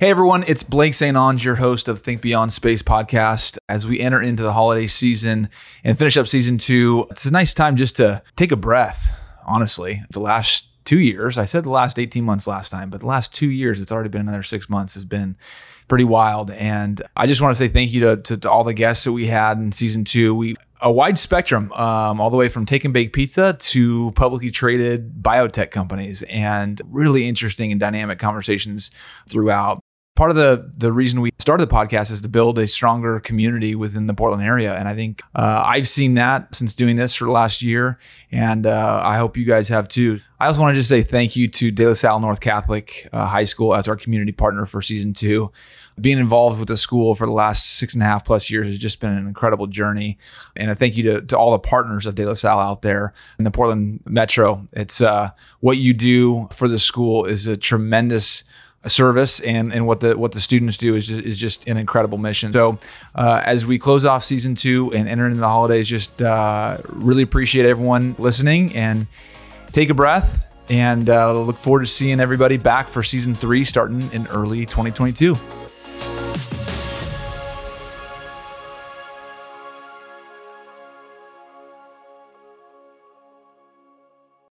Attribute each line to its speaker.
Speaker 1: Hey everyone, it's Blake St. Onge, your host of Think Beyond Space podcast. As we enter into the holiday season and finish up season two, it's a nice time just to take a breath, honestly. The last two years, I said the last 18 months last time, but the last two years, it's already been another six months, has been pretty wild. And I just want to say thank you to, to, to all the guests that we had in season two. We a wide spectrum, um, all the way from take and bake pizza to publicly traded biotech companies, and really interesting and dynamic conversations throughout part of the the reason we started the podcast is to build a stronger community within the Portland area, and I think uh, I've seen that since doing this for the last year, and uh, I hope you guys have too. I also want to just say thank you to De La Salle North Catholic uh, High School as our community partner for season two. Being involved with the school for the last six and a half plus years has just been an incredible journey. And a thank you to, to all the partners of De La Salle out there in the Portland Metro. It's uh, what you do for the school is a tremendous service and and what the what the students do is just, is just an incredible mission. So uh, as we close off season two and enter into the holidays, just uh, really appreciate everyone listening and take a breath and uh, look forward to seeing everybody back for season three starting in early 2022.